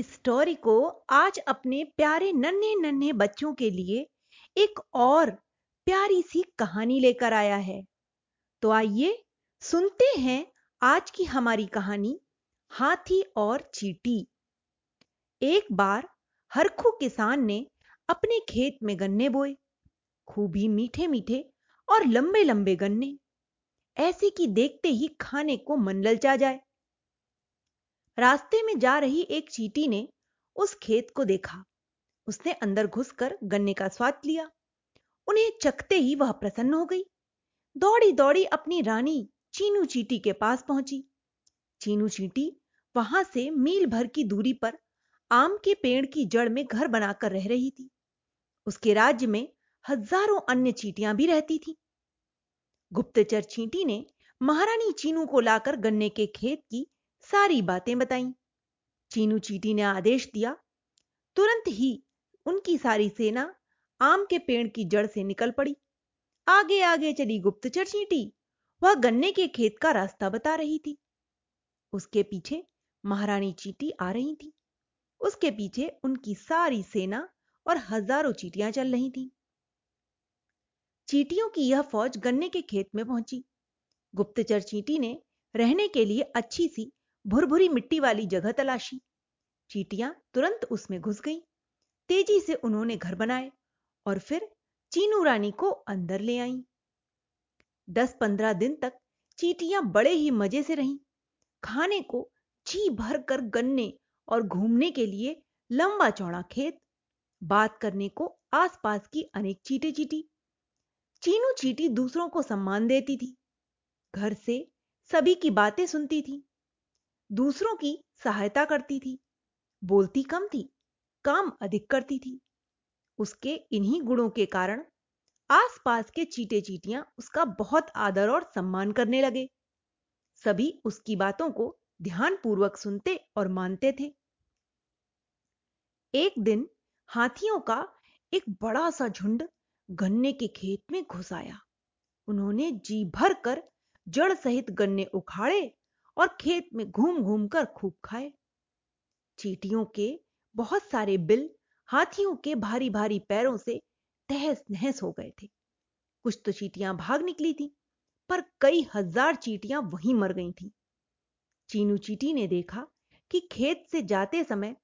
Story को आज अपने प्यारे नन्हे नन्हे बच्चों के लिए एक और प्यारी सी कहानी लेकर आया है। तो आइए सुनते हैं आज की हमारी कहानी, हाथी और चीटी। एक बार हरखू किसान ने अपने खेत में गन्ने बोए, खूब मीठे मीठे और लंबे लंबे गन्ने। ऐसे कि देखते ही खाने को मन ललचा जाए। रास्ते में जा रही एक चीटी ने उस खेत को देखा। उसने अंदर घुसकर गन्ने का स्वाद लिया। उन्हें चखते ही वह प्रसन्न हो गई। दौड़ी दौड़ी अपनी रानी चीनू चीटी के पास पहुँची। चीनू चीटी वहाँ से मील भर की दूरी पर आम के पेड़ की जड़ में घर बनाकर रह रही थी। उसके राज्य में हज़ारों अन्य चीटियाँ भी रहती थीं। गुप्तचर चींटी ने महारानी चीनू को लाकर गन्ने के खेत की सारी बातें बताईं। चीनू चीटी ने आदेश दिया। तुरंत ही उनकी सारी सेना आम के पेड़ की जड़ से निकल पड़ी। आगे आगे चली गुप्तचर चींटी। वह गन्ने के खेत का रास्ता बता रही थी। उसके पीछे महारानी चीटी आ रही थी। उसके पीछे उनकी सारी सेना और हज़ारों चीटियाँ चल रही थीं। चीटियों की यह फौज गन्ने के खेत में पहुँची। गुप्तचर चीटी ने रहने के लिए अच्छी सी भुरभुरी मिट्टी वाली जगह तलाशी। चीटियाँ तुरंत उसमें घुस गईं। तेज़ी से उन्होंने घर बनाए और फिर चीनू रानी को अंदर ले आईं। दस पंद्रह दिन तक चीटियाँ बड़े ही मज़े से रहीं। खाने को जी भर कर गन्ने और घूमने के लिए लंबा चौड़ा खेत, बात करने को आसपास की अनेक चीटे चीटी। चीनू चीटी दूसरों को सम्मान देती थी। घर से सभी की बातें सुनती थी। दूसरों की सहायता करती थी, बोलती कम थी, काम अधिक करती थी। उसके इन्हीं गुणों के कारण आसपास के चीटे चीटियाँ उसका बहुत आदर और सम्मान करने लगे। सभी उसकी बातों को ध्यानपूर्वक सुनते और मानते थे। एक दिन हाथियों का एक बड़ा सा झुंड गन्ने के खेत में घुस आया। उन्होंने जी भर कर जड़ सहित गन्ने उखाड़े और खेत में घूम घूम कर खूब खाए। चीटियों के बहुत सारे बिल हाथियों के भारी भारी पैरों से तहस नहस हो गए थे। कुछ तो चीटियाँ भाग निकली थी, पर कई हज़ार चीटियाँ वहीं मर गई थीं। चीनू चीटी ने देखा कि खेत से जाते समय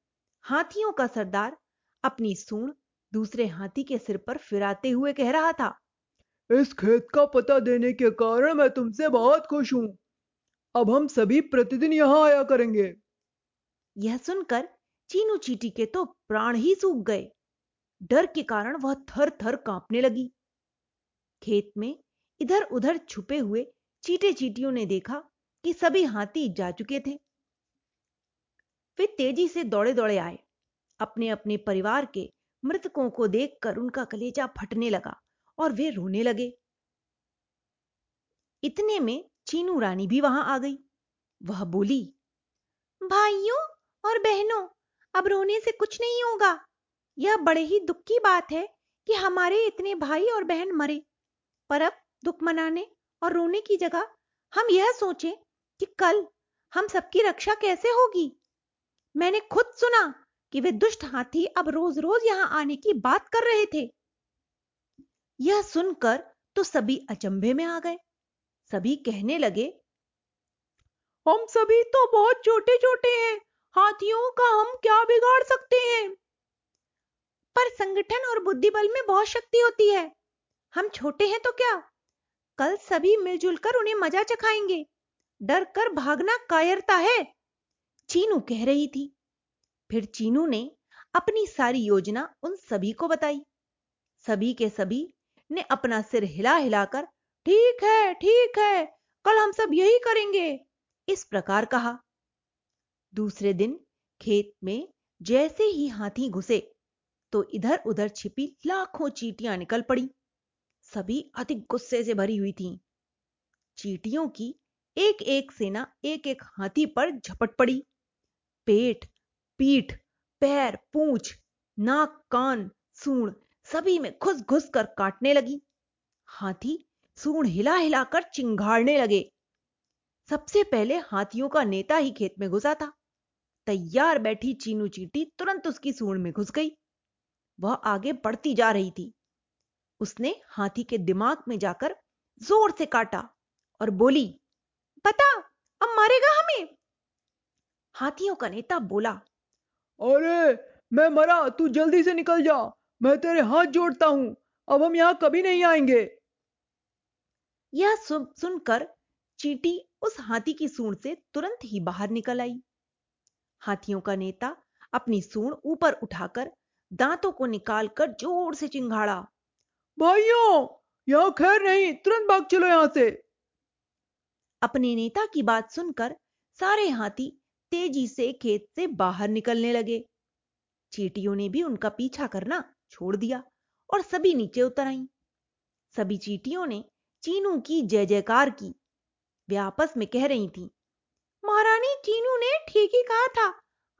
हाथियों का सरदार अपनी सूंड दूसरे हाथी के सिर पर फिराते हुए कह रहा था, इस खेत का पता देने के कारण मैं तुमसे बहुत खुश हूँ। अब हम सभी प्रतिदिन यहाँ आया करेंगे। यह सुनकर चीनू चीटी के तो प्राण ही सूख गए। डर के कारण वह थर थर कांपने लगी। खेत में इधर उधर छुपे हुए चीटे चीटियों ने देखा कि सभी हाथी जा चुके थे। वे तेज़ी से दौड़े दौड़े आए। अपने अपने परिवार के मृतकों को देखकर उनका कलेजा फटने लगा और वे रोने लगे। इतने में चीनू रानी भी वहाँ आ गई। वह बोली, भाइयों और बहनों, अब रोने से कुछ नहीं होगा। यह बड़े ही दुख की बात है कि हमारे इतने भाई और बहन मरे। पर अब दुख मनाने और रोने की जगह हम यह सोचें कि कल हम सबकी रक्षा कैसे होगी। मैंने खुद सुना कि वे दुष्ट हाथी अब रोज रोज यहाँ आने की बात कर रहे थे। यह सुनकर तो सभी अचंभे में आ गए। सभी कहने लगे, हम सभी तो बहुत छोटे छोटे हैं। हाथियों का हम क्या बिगाड़ सकते हैं? पर संगठन और बुद्धि बल में बहुत शक्ति होती है। हम छोटे हैं तो क्या? कल सभी मिलजुल कर उन्हें मज़ा चखाएँगे। डर कर भागना कायरता है। चीनू कह रही थी। फिर चीनू ने अपनी सारी योजना उन सभी को बताई। सभी के सभी ने अपना सिर हिला हिलाकर ठीक है ठीक है, कल हम सब यही करेंगे। इस प्रकार कहा। दूसरे दिन खेत में जैसे ही हाथी घुसे तो इधर उधर छिपी लाखों चीटियाँ निकल पड़ी। सभी अधिक गुस्से से भरी हुई थीं। चीटियों की एक एक सेना एक एक हाथी पर झपट पड़ी। पेट, पीठ, पैर, पूंछ, नाक, कान सूण सभी में घुस घुस कर काटने लगी। हाथी सूण हिला हिलाकर चिंगाड़ने लगे। सबसे पहले हाथियों का नेता ही खेत में घुसा था। तैयार बैठी चीनू चीटी तुरंत उसकी सूंड में घुस गई। वह आगे बढ़ती जा रही थी। उसने हाथी के दिमाग में जाकर ज़ोर से काटा और बोली, बता, अब मारेगा हमें? हाथियों का नेता बोला, अरे, मैं मरा, तू जल्दी से निकल जा। मैं तेरे हाथ जोड़ता हूँ। अब हम यहाँ कभी नहीं आएँगे। यह सुन, सुनकर चीटी उस हाथी की सूंड से तुरंत ही बाहर निकल आई। हाथियों का नेता अपनी सूंड ऊपर उठाकर दांतों को निकालकर ज़ोर से चिंगाड़ा, भाइयों, यहाँ खैर नहीं, तुरंत भाग चलो यहाँ से! अपने नेता की बात सुनकर सारे हाथी तेज़ी से खेत से बाहर निकलने लगे। चीटियों ने भी उनका पीछा करना छोड़ दिया और सभी नीचे उतर आईं। सभी चीटियों ने चीनू की जय जयकार की। वे आपस में कह रही थीं, महारानी, चीनू ने ठीक ही कहा था।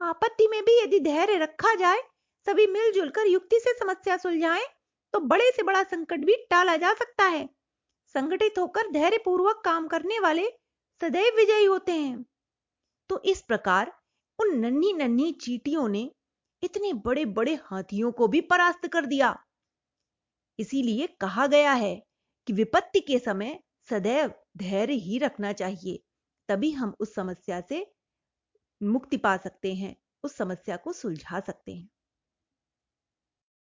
आपत्ति में भी यदि धैर्य रखा जाए, सभी मिलजुल कर युक्ति से समस्या सुलझाएँ तो बड़े से बड़ा संकट भी टाला जा सकता है। संगठित होकर धैर्य पूर्वक काम करने वाले सदैव विजयी होते हैं। तो इस प्रकार उन नन्ही नन्ही चीटियों ने इतने बड़े बड़े हाथियों को भी परास्त कर दिया। इसीलिए कहा गया है कि विपत्ति के समय सदैव धैर्य ही रखना चाहिए, तभी हम उस समस्या से मुक्ति पा सकते हैं, उस समस्या को सुलझा सकते हैं।